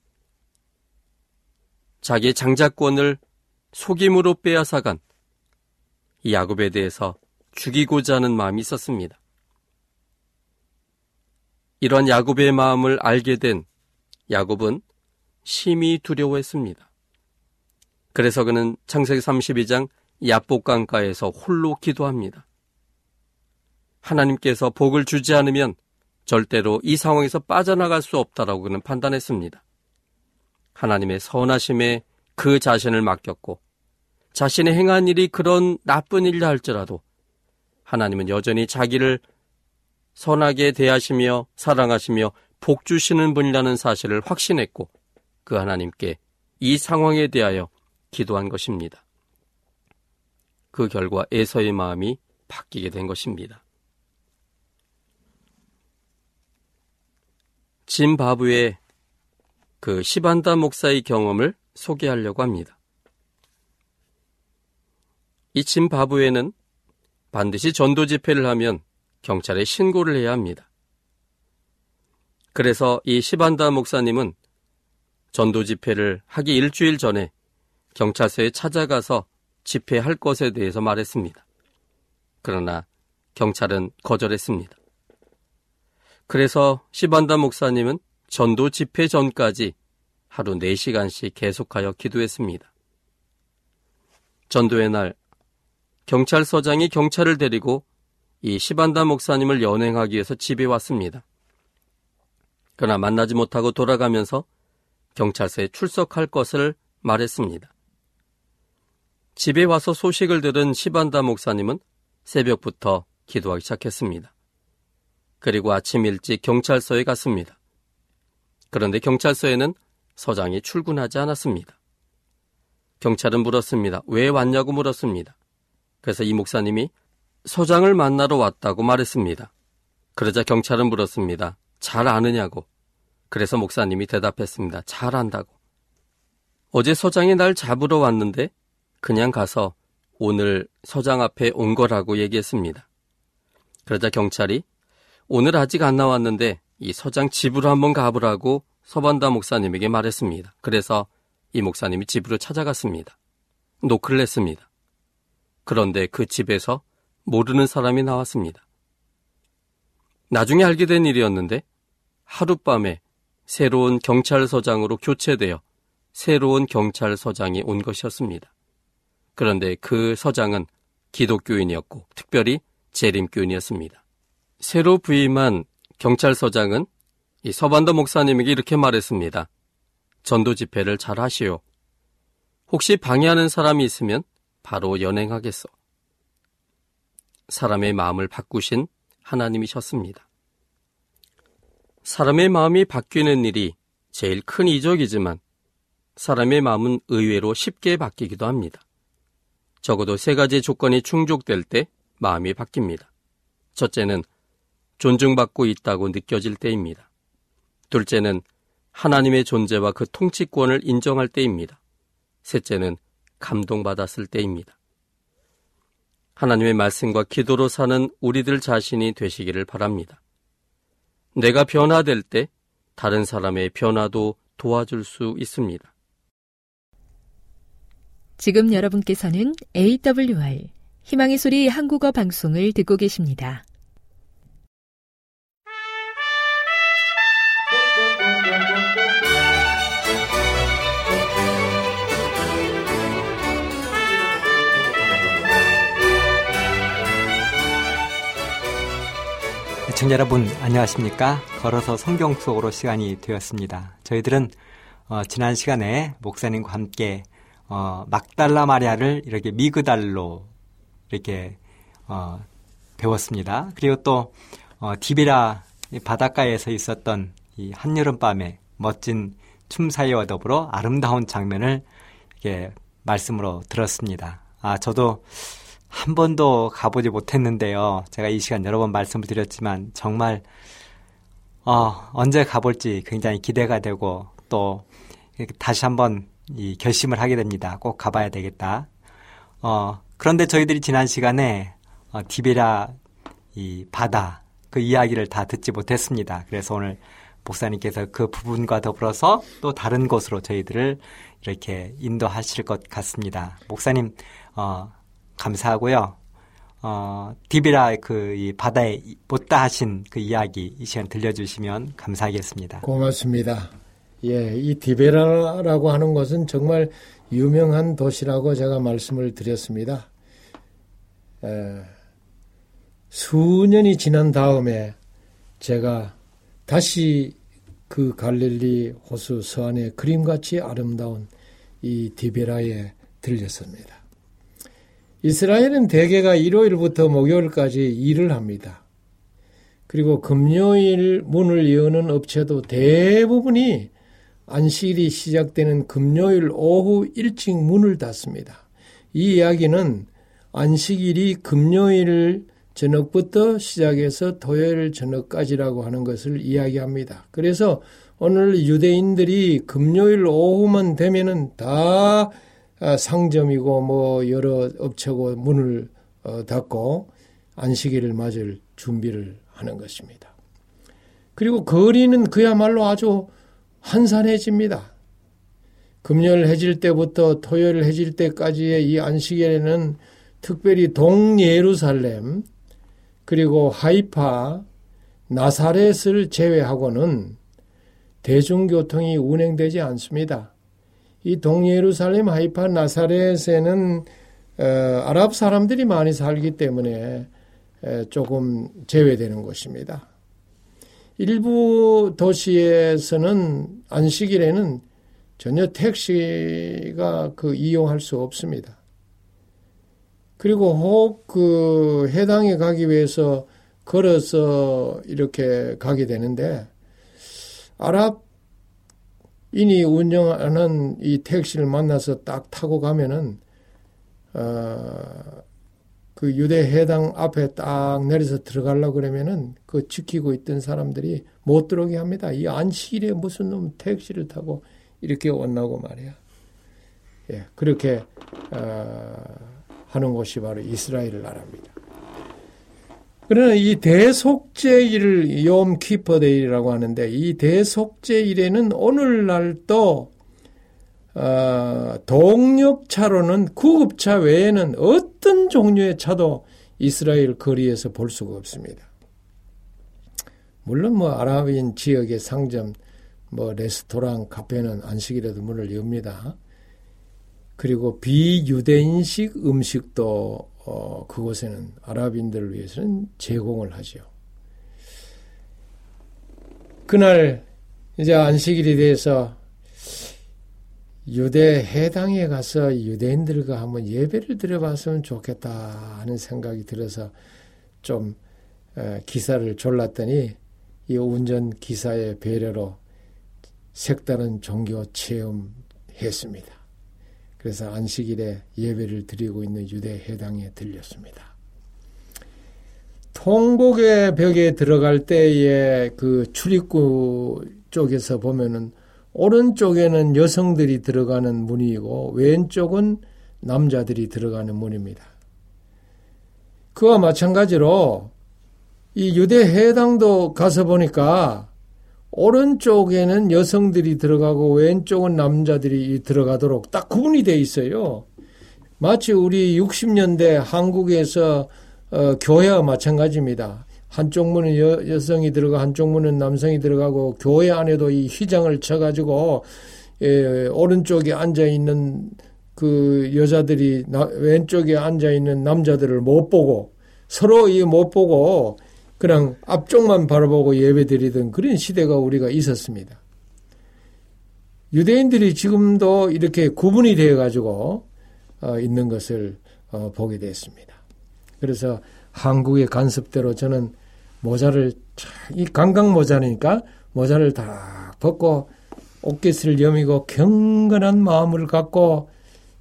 자기의 장자권을 속임으로 빼앗아간 야곱에 대해서 죽이고자 하는 마음이 있었습니다. 이런 야곱의 마음을 알게 된 야곱은 심히 두려워했습니다. 그래서 그는 창세기 32장 야복강가에서 홀로 기도합니다. 하나님께서 복을 주지 않으면 절대로 이 상황에서 빠져나갈 수 없다라고 그는 판단했습니다. 하나님의 선하심에 그 자신을 맡겼고 자신의 행한 일이 그런 나쁜 일이라 할지라도 하나님은 여전히 자기를 선하게 대하시며 사랑하시며 복 주시는 분이라는 사실을 확신했고 그 하나님께 이 상황에 대하여 기도한 것입니다. 그 결과 에서의 마음이 바뀌게 된 것입니다. 짐바브의 그 시반다 목사의 경험을 소개하려고 합니다. 이 짐바브에는 반드시 전도 집회를 하면 경찰에 신고를 해야 합니다. 그래서 이 시반다 목사님은 전도 집회를 하기 일주일 전에 경찰서에 찾아가서 집회할 것에 대해서 말했습니다. 그러나 경찰은 거절했습니다. 그래서 시반다 목사님은 전도 집회 전까지 하루 4시간씩 계속하여 기도했습니다. 전도의 날 경찰서장이 경찰을 데리고 이 시반다 목사님을 연행하기 위해서 집에 왔습니다. 그러나 만나지 못하고 돌아가면서 경찰서에 출석할 것을 말했습니다. 집에 와서 소식을 들은 시반다 목사님은 새벽부터 기도하기 시작했습니다. 그리고 아침 일찍 경찰서에 갔습니다. 그런데 경찰서에는 서장이 출근하지 않았습니다. 경찰은 물었습니다. 왜 왔냐고 물었습니다. 그래서 이 목사님이 서장을 만나러 왔다고 말했습니다. 그러자 경찰은 물었습니다. 잘 아느냐고. 그래서 목사님이 대답했습니다. 잘 안다고. 어제 서장이 날 잡으러 왔는데 그냥 가서 오늘 서장 앞에 온 거라고 얘기했습니다. 그러자 경찰이 오늘 아직 안 나왔는데 이 서장 집으로 한번 가보라고 서반다 목사님에게 말했습니다. 그래서 이 목사님이 집으로 찾아갔습니다. 노크를 했습니다. 그런데 그 집에서 모르는 사람이 나왔습니다. 나중에 알게 된 일이었는데 하룻밤에 새로운 경찰서장으로 교체되어 새로운 경찰서장이 온 것이었습니다. 그런데 그 서장은 기독교인이었고 특별히 재림교인이었습니다. 새로 부임한 경찰서장은 이 서반더 목사님에게 이렇게 말했습니다. 전도 집회를 잘 하시오. 혹시 방해하는 사람이 있으면 바로 연행하겠소. 사람의 마음을 바꾸신 하나님이셨습니다. 사람의 마음이 바뀌는 일이 제일 큰 이적이지만 사람의 마음은 의외로 쉽게 바뀌기도 합니다. 적어도 세 가지 조건이 충족될 때 마음이 바뀝니다. 첫째는 존중받고 있다고 느껴질 때입니다. 둘째는 하나님의 존재와 그 통치권을 인정할 때입니다. 셋째는 감동받았을 때입니다. 하나님의 말씀과 기도로 사는 우리들 자신이 되시기를 바랍니다. 내가 변화될 때 다른 사람의 변화도 도와줄 수 있습니다. 지금 여러분께서는 AWR 희망의 소리 한국어 방송을 듣고 계십니다. 애청자 여러분 안녕하십니까? 걸어서 성경 속으로 시간이 되었습니다. 저희들은 어, 지난 시간에 목사님과 함께 어, 막달라 마리아를 이렇게 미그달로 이렇게 어, 배웠습니다. 그리고 또 어, 디베라 바닷가에서 있었던 이 한여름 밤에 멋진 춤사위와 더불어 아름다운 장면을 이렇게 말씀으로 들었습니다. 아 저도 한 번도 가보지 못했는데요. 제가 이 시간 여러 번 말씀을 드렸지만 정말 어, 언제 가볼지 굉장히 기대가 되고 또 다시 한번 이 결심을 하게 됩니다. 꼭 가봐야 되겠다. 어, 그런데 저희들이 지난 시간에 어, 디베라 이 바다 그 이야기를 다 듣지 못했습니다. 그래서 오늘 목사님께서 그 부분과 더불어서 또 다른 곳으로 저희들을 이렇게 인도하실 것 같습니다. 목사님, 어, 감사하고요. 어, 디비라 그 이 바다에 못다 하신 그 이야기 이 시간 들려주시면 감사하겠습니다. 고맙습니다. 예, 이 디베라라고 하는 것은 정말 유명한 도시라고 제가 말씀을 드렸습니다. 에, 수년이 지난 다음에 제가 다시 그 갈릴리 호수 서안의 그림같이 아름다운 이 디베라에 들렸습니다. 이스라엘은 대개가 일요일부터 목요일까지 일을 합니다. 그리고 금요일 문을 여는 업체도 대부분이 안식일이 시작되는 금요일 오후 일찍 문을 닫습니다. 이 이야기는 안식일이 금요일 저녁부터 시작해서 토요일 저녁까지라고 하는 것을 이야기합니다. 그래서 오늘 유대인들이 금요일 오후만 되면은 다 아, 상점이고 뭐 여러 업체고 문을 어, 닫고 안식일을 맞을 준비를 하는 것입니다. 그리고 거리는 그야말로 아주 한산해집니다. 금요일 해질 때부터 토요일 해질 때까지의 이 안식일에는 특별히 동예루살렘 그리고 하이파 나사렛을 제외하고는 대중교통이 운행되지 않습니다. 이 동예루살렘 하이파 나사렛에는 어, 아랍 사람들이 많이 살기 때문에 에, 조금 제외되는 곳입니다. 일부 도시에서는 안식일에는 전혀 택시가 그 이용할 수 없습니다. 그리고 혹 그 해당에 가기 위해서 걸어서 이렇게 가게 되는데 아랍 인이 운영하는 이 택시를 만나서 딱 타고 가면은 어, 그 유대 해당 앞에 딱 내려서 들어가려고 그러면은 그 지키고 있던 사람들이 못 들어오게 합니다. 이 안식일에 무슨 놈 택시를 타고 이렇게 온다고 말이야. 예, 그렇게 어, 하는 곳이 바로 이스라엘 나라입니다. 그러나 이 대속제일을 욤 키퍼데이라고 하는데 이 대속제일에는 오늘날도 어, 동력차로는 구급차 외에는 어떤 종류의 차도 이스라엘 거리에서 볼 수가 없습니다. 물론 뭐 아랍인 지역의 상점, 뭐 레스토랑, 카페는 안식이라도 문을 엽니다. 그리고 비유대인식 음식도 어, 그곳에는 아랍인들을 위해서는 제공을 하죠. 그날 이제 안식일이 돼서 유대 해당에 가서 유대인들과 한번 예배를 드려봤으면 좋겠다 하는 생각이 들어서 좀 기사를 졸랐더니 이 운전 기사의 배려로 색다른 종교 체험했습니다. 그래서 안식일에 예배를 드리고 있는 유대 해당에 들렸습니다. 통곡의 벽에 들어갈 때의 그 출입구 쪽에서 보면은 오른쪽에는 여성들이 들어가는 문이고 왼쪽은 남자들이 들어가는 문입니다. 그와 마찬가지로 이 유대 해당도 가서 보니까 오른쪽에는 여성들이 들어가고 왼쪽은 남자들이 들어가도록 딱 구분이 돼 있어요. 마치 우리 60년대 한국에서 어, 교회와 마찬가지입니다. 한쪽 문은 여, 성이 들어가 한쪽 문은 남성이 들어가고 교회 안에도 이 휘장을 쳐가지고 예, 오른쪽에 앉아 있는 그 여자들이 나, 왼쪽에 앉아 있는 남자들을 못 보고 서로 이 못 보고 그냥 앞쪽만 바라보고 예배드리던 그런 시대가 우리가 있었습니다. 유대인들이 지금도 이렇게 구분이 되어 가지고 어, 있는 것을 어, 보게 됐습니다. 그래서 한국의 간섭대로 저는 모자를 이 강강 모자니까 모자를 다 벗고 옷깃을 여미고 경건한 마음을 갖고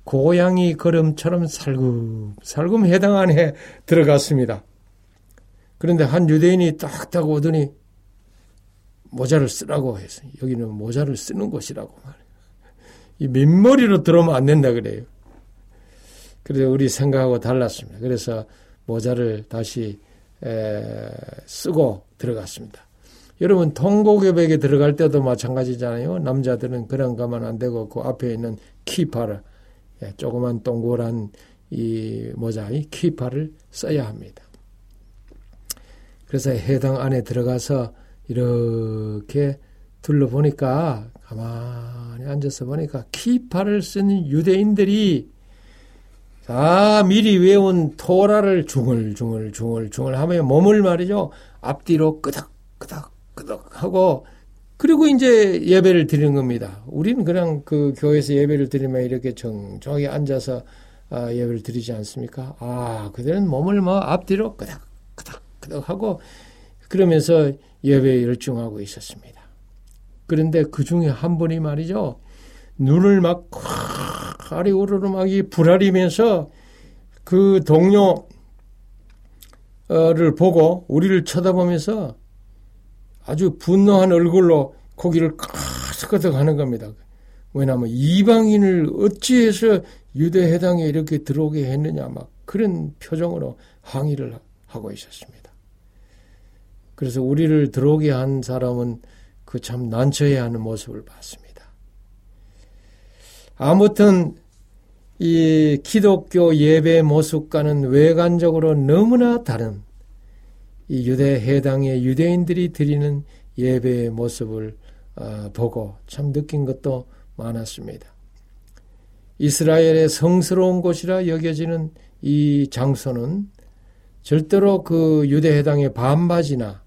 고양이 걸음처럼 살금살금 해당 안에 들어갔습니다. 그런데 한 유대인이 딱딱 오더니 모자를 쓰라고 해서 여기는 모자를 쓰는 곳이라고 말해요. 이 민머리로 들어오면 안 된다 그래요. 그래서 우리 생각하고 달랐습니다. 그래서 모자를 다시 에, 쓰고 들어갔습니다. 여러분 통곡여백에 들어갈 때도 마찬가지잖아요. 남자들은 그런 가면 안 되고 그 앞에 있는 키파를 예, 조그만 동그란 이 모자, 이 키파를 써야 합니다. 그래서 해당 안에 들어가서 이렇게 둘러보니까 가만히 앉아서 보니까 키파를 쓴 유대인들이 다 미리 외운 토라를 중얼중얼 중얼중얼 하며 몸을 말이죠. 앞뒤로 끄덕끄덕 끄덕 하고 그리고 이제 예배를 드리는 겁니다. 우리는 그냥 그 교회에서 예배를 드리면 이렇게 정정하게 앉아서 아, 예배를 드리지 않습니까? 아, 그들은 몸을 뭐 앞뒤로 끄덕 끄덕 끄덕 하고 그러면서 예배에 열중하고 있었습니다. 그런데 그 중에 한 분이 말이죠. 눈을 막 아리 우르르 막 불아리면서 그 동료를 보고 우리를 쳐다보면서 아주 분노한 얼굴로 고기를 까득까득 하는 겁니다. 왜냐하면 이방인을 어찌해서 유대 해당에 이렇게 들어오게 했느냐 막 그런 표정으로 항의를 하고 있었습니다. 그래서 우리를 들어오게 한 사람은 그 참 난처해 하는 모습을 봤습니다. 아무튼 이 기독교 예배 모습과는 외관적으로 너무나 다른 이 유대 해당의 유대인들이 드리는 예배의 모습을 어, 보고 참 느낀 것도 많았습니다. 이스라엘의 성스러운 곳이라 여겨지는 이 장소는 절대로 그 유대 해당의 반바지나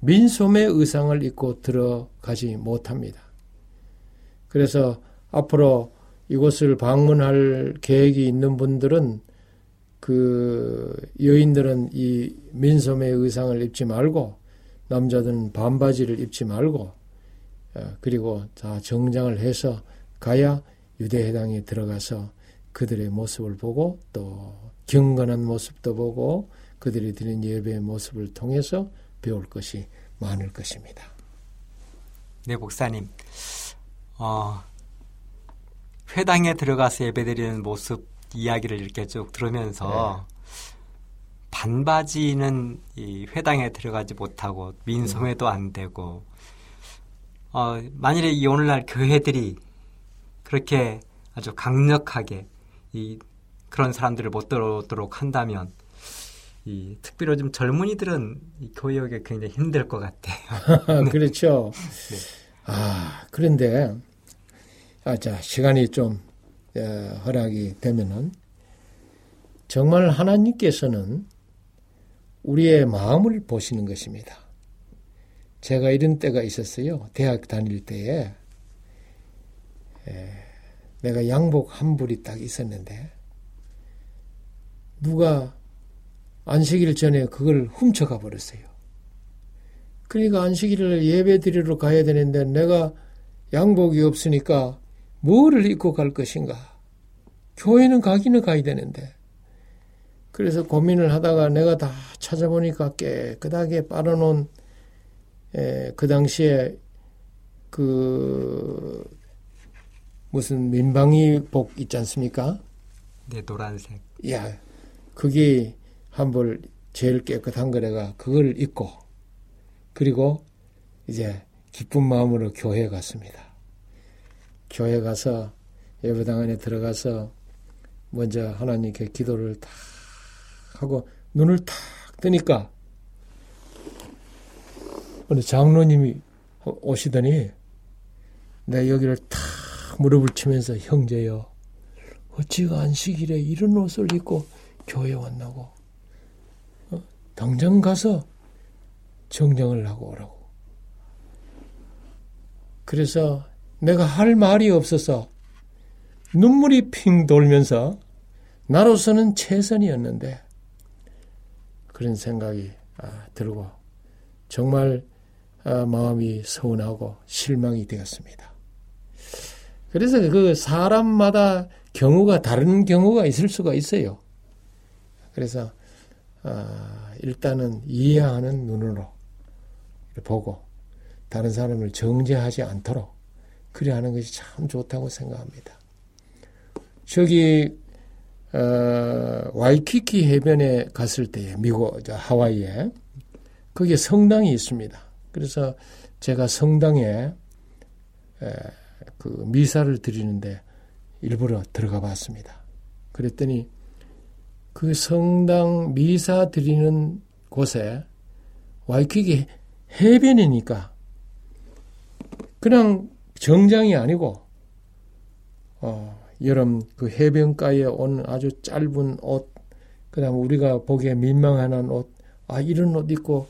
민소매 의상을 입고 들어가지 못합니다. 그래서 앞으로 이곳을 방문할 계획이 있는 분들은 그 여인들은 이 민소매 의상을 입지 말고 남자들은 반바지를 입지 말고 어, 그리고 다 정장을 해서 가야 유대 회당에 들어가서 그들의 모습을 보고 또 경건한 모습도 보고 그들이 드린 예배의 모습을 통해서 배울 것이 많을 것입니다. 네, 목사님. 어, 회당에 들어가서 예배드리는 모습 이야기를 이렇게 쭉 들으면서 네. 반바지는 이 회당에 들어가지 못하고 민소매도 안 되고 어, 만일에 이 오늘날 교회들이 그렇게 아주 강력하게 이 그런 사람들을 못 들어오도록 한다면 이 특별히 좀 젊은이들은 이 오기 굉장히 힘들 것 같아요. [laughs] 그렇죠. 네. 아 그런데 아자 시간이 좀 어, 허락이 되면은 정말 하나님께서는 우리의 마음을 보시는 것입니다. 제가 이런 때가 있었어요. 대학 다닐 때에 에, 내가 양복 한 불이 딱 있었는데 누가 안식일 전에 그걸 훔쳐가 버렸어요. 그러니까 안식일을 예배 드리러 가야 되는데 내가 양복이 없으니까 뭐를 입고 갈 것인가? 교회는 가기는 가야 되는데. 그래서 고민을 하다가 내가 다 찾아보니까 깨끗하게 빨아놓은 에, 그 당시에 그 무슨 민방위복 있지 않습니까? 네, 노란색. 야, 그게 한벌 제일 깨끗한 거래가 그걸 입고 그리고 이제 기쁜 마음으로 교회 갔습니다. 교회 가서 예배당 안에 들어가서 먼저 하나님께 기도를 탁 하고 눈을 탁 뜨니까 어느 장로님이 오시더니 내 여기를 탁 무릎을 치면서 형제여 어찌가 안식일에 이런 옷을 입고 교회 왔나고 어? 당장 가서 정정을 하고 오라고 그래서 내가 할 말이 없어서 눈물이 핑 돌면서 나로서는 최선이었는데 그런 생각이 아, 들고 정말 아, 마음이 서운하고 실망이 되었습니다. 그래서 그 사람마다 경우가 다른 경우가 있을 수가 있어요. 그래서 아, 일단은 이해하는 눈으로 보고 다른 사람을 정죄하지 않도록 그래 하는 것이 참 좋다고 생각합니다. 저기 어, 와이키키 해변에 갔을 때에 미국 하와이에 거기에 성당이 있습니다. 그래서 제가 성당에 에, 그 미사를 드리는데 일부러 들어가 봤습니다. 그랬더니 그 성당 미사 드리는 곳에 와이키키 해변이니까 그냥 정장이 아니고 어, 여름 그 해변가에 온 아주 짧은 옷, 그다음 우리가 보기에 민망한 옷, 아 이런 옷 입고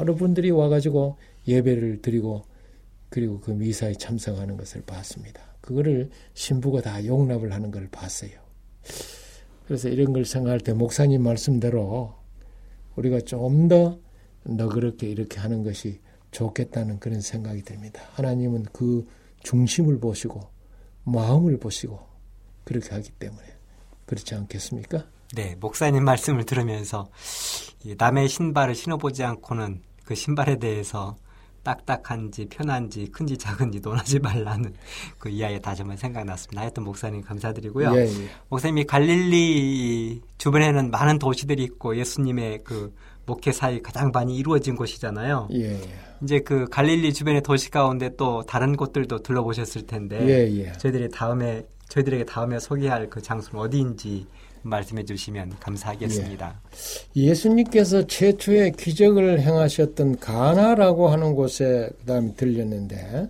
여러 분들이 와가지고 예배를 드리고 그리고 그 미사에 참석하는 것을 봤습니다. 그거를 신부가 다 용납을 하는 걸 봤어요. 그래서 이런 걸 생각할 때 목사님 말씀대로 우리가 좀 더 너그럽게 이렇게 하는 것이 좋겠다는 그런 생각이 듭니다. 하나님은 그 중심을 보시고 마음을 보시고 그렇게 하기 때문에 그렇지 않겠습니까? 네, 목사님 말씀을 들으면서 남의 신발을 신어보지 않고는 그 신발에 대해서 딱딱한지 편한지 큰지 작은지 논하지 말라는 [laughs] 그 이야기 다시 한번 생각났습니다. 하여튼 목사님 감사드리고요. 예, 예. 목사님이 갈릴리 주변에는 많은 도시들이 있고 예수님의 그 목회 사이 가장 많이 이루어진 곳이잖아요. 예, 예. 이제 그 갈릴리 주변의 도시 가운데 또 다른 곳들도 둘러보셨을 텐데 예, 예. 저희들이 다음에 저희들에게 다음에 소개할 그 장소는 어디인지 말씀해 주시면 감사하겠습니다. 예. 수님께서 최초의 기적을 행하셨던 가나라고 하는 곳에 그다음에 들렸는데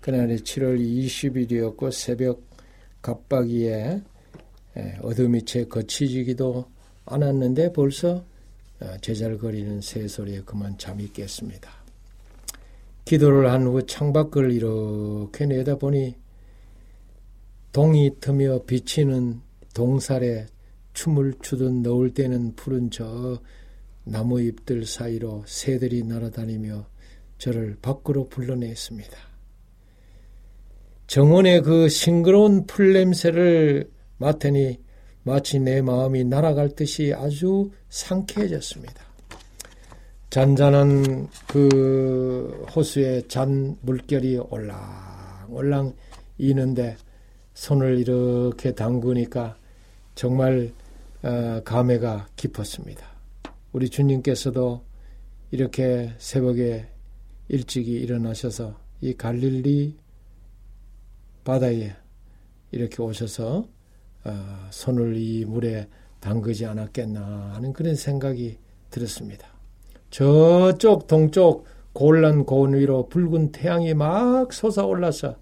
그날이 7월 20일이었고 새벽 갑박이에 어둠이 채 거치지기도 않았는데 벌써 어, 제잘거리는 새소리에 그만 잠이 깼습니다. 기도를 한 후 창밖을 이렇게 내다보니 동이 트며 비치는 동살에 춤을 추던 넣을 때는 푸른 저 나무 잎들 사이로 새들이 날아다니며 저를 밖으로 불러냈습니다. 정원의 그 싱그러운 풀 냄새를 맡으니 마치 내 마음이 날아갈 듯이 아주 상쾌해졌습니다. 잔잔한 그 호수에 잔 물결이 올랑올랑 이는데 손을 이렇게 담그니까 정말 어, 감회가 깊었습니다. 우리 주님께서도 이렇게 새벽에 일찍이 일어나셔서 이 갈릴리 바다에 이렇게 오셔서 어, 손을 이 물에 담그지 않았겠나 하는 그런 생각이 들었습니다. 저쪽 동쪽 골란 고원 위로 붉은 태양이 막 솟아올라서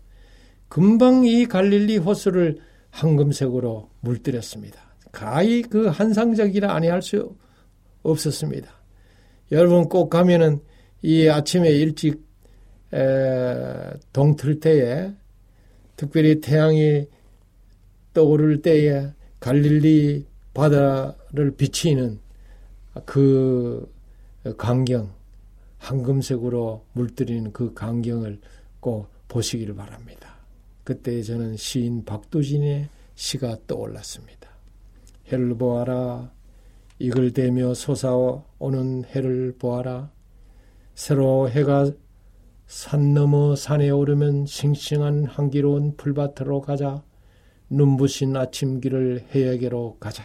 금방 이 갈릴리 호수를 황금색으로 물들였습니다. 가히 그 한상적이라 아니할 수 없었습니다. 여러분 꼭 가면은 이 아침에 일찍 에, 동틀 때에 특별히 태양이 떠오를 때에 갈릴리 바다를 비치는 그 광경, 황금색으로 물들이는 그 광경을 꼭 보시기를 바랍니다. 그때 저는 시인 박두진의 시가 떠올랐습니다. 해를 보아라, 이글 대며 솟아오는 해를 보아라. 새로 해가 산 너머 산에 오르면 싱싱한 향기로운 풀밭으로 가자. 눈부신 아침길을 해에게로 가자.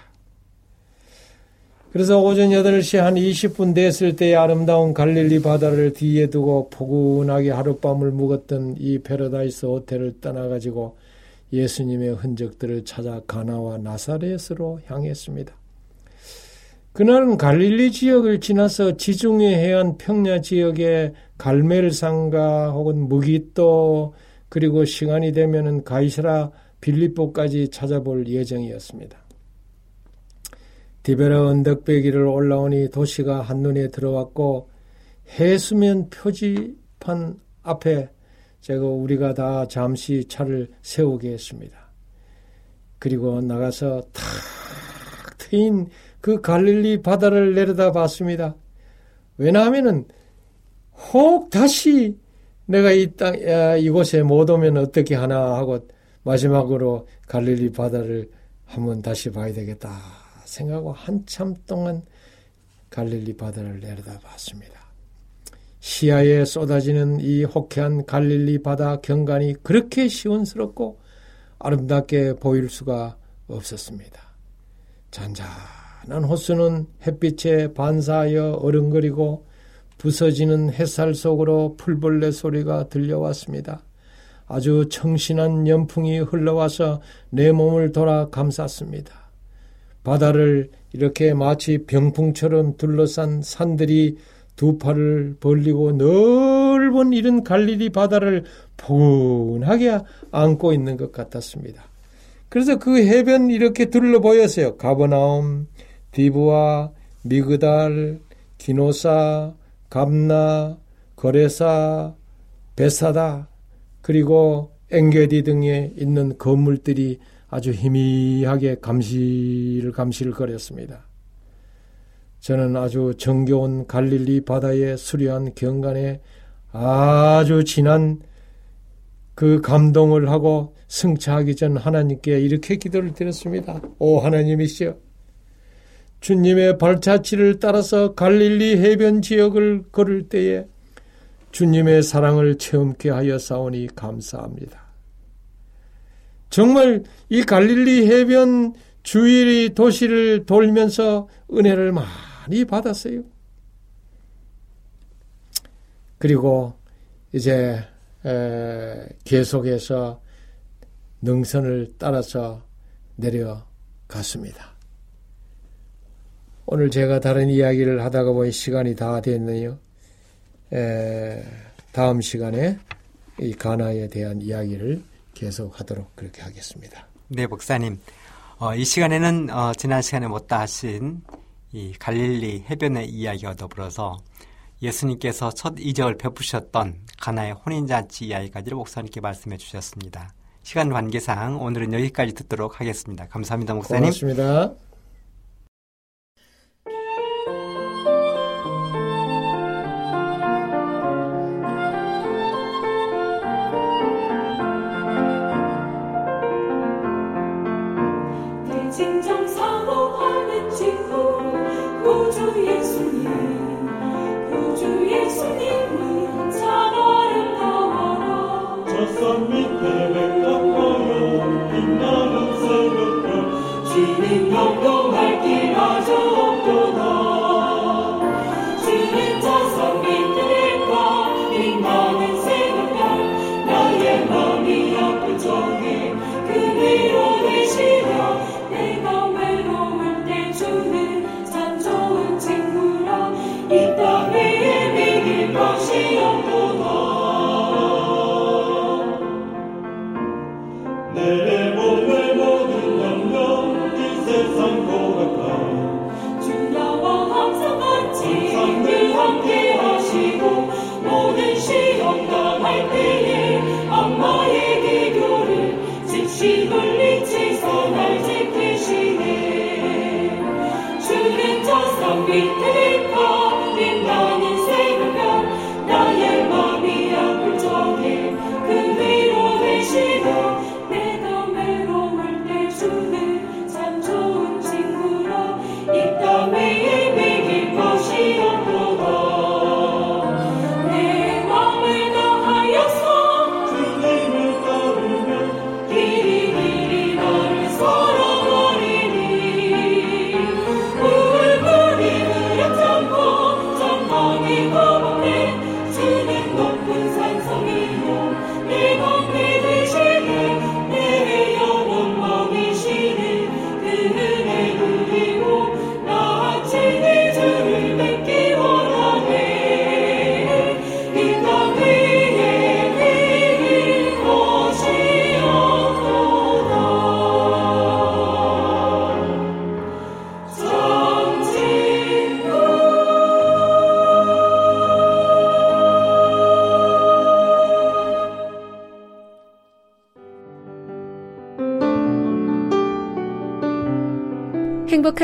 그래서 오전 8시 한 20분 됐을 때의 아름다운 갈릴리 바다를 뒤에 두고 포근하게 하룻밤을 묵었던 이 패러다이스 호텔을 떠나가지고 예수님의 흔적들을 찾아 가나와 나사렛으로 향했습니다. 그날은 갈릴리 지역을 지나서 지중해 해안 평야 지역의 갈멜상가 혹은 무기또 그리고 시간이 되면은 가이스라 빌리뽀까지 찾아볼 예정이었습니다. 디베라 언덕배기를 올라오니 도시가 한눈에 들어왔고 해수면 표지판 앞에 제가 우리가 다 잠시 차를 세우게 했습니다. 그리고 나가서 탁 트인 그 갈릴리 바다를 내려다 봤습니다. 왜냐하면은 혹 다시 내가 이 땅, 이곳에 못 오면 어떻게 하나 하고 마지막으로 갈릴리 바다를 한번 다시 봐야 되겠다 생각하고 한참 동안 갈릴리 바다를 내려다 봤습니다. 시야에 쏟아지는 이 호쾌한 갈릴리 바다 경관이 그렇게 시원스럽고 아름답게 보일 수가 없었습니다. 잔잔한 호수는 햇빛에 반사하여 어른거리고 부서지는 햇살 속으로 풀벌레 소리가 들려왔습니다. 아주 청신한 연풍이 흘러와서 내 몸을 돌아 감쌌습니다. 바다를 이렇게 마치 병풍처럼 둘러싼 산들이 두 팔을 벌리고 넓은 이른 갈릴리 바다를 포근하게 안고 있는 것 같았습니다. 그래서 그 해변 이렇게 둘러 보였어요. 가버나움, 디브와, 미그달, 기노사, 감나, 거레사, 베사다, 그리고 엥게디 등에 있는 건물들이 아주 희미하게 감시를 감시를 거렸습니다. 저는 아주 정겨운 갈릴리 바다의 수려한 경관에 아주 진한 그 감동을 하고 승차하기 전 하나님께 이렇게 기도를 드렸습니다. 오 하나님이시여 주님의 발자취를 따라서 갈릴리 해변 지역을 걸을 때에 주님의 사랑을 체험케 하여 싸우니 감사합니다. 정말 이 갈릴리 해변 주위 도시를 돌면서 은혜를 많이 받았어요. 그리고 이제 계속해서 능선을 따라서 내려갔습니다. 오늘 제가 다른 이야기를 하다가 보니 시간이 다 됐네요. 에, 다음 시간에 이 가나에 대한 이야기를 계속 하도록 그렇게 하겠습니다. 네, 목사님. 어, 이 시간에는 어, 지난 시간에 못다 하신 이 갈릴리 해변의 이야기와 더불어서 예수님께서 첫 이적을 베푸셨던 가나의 혼인잔치 이야기까지를 목사님께 말씀해 주셨습니다. 시간 관계상 오늘은 여기까지 듣도록 하겠습니다. 감사합니다, 목사님. 고맙습니다. 산밑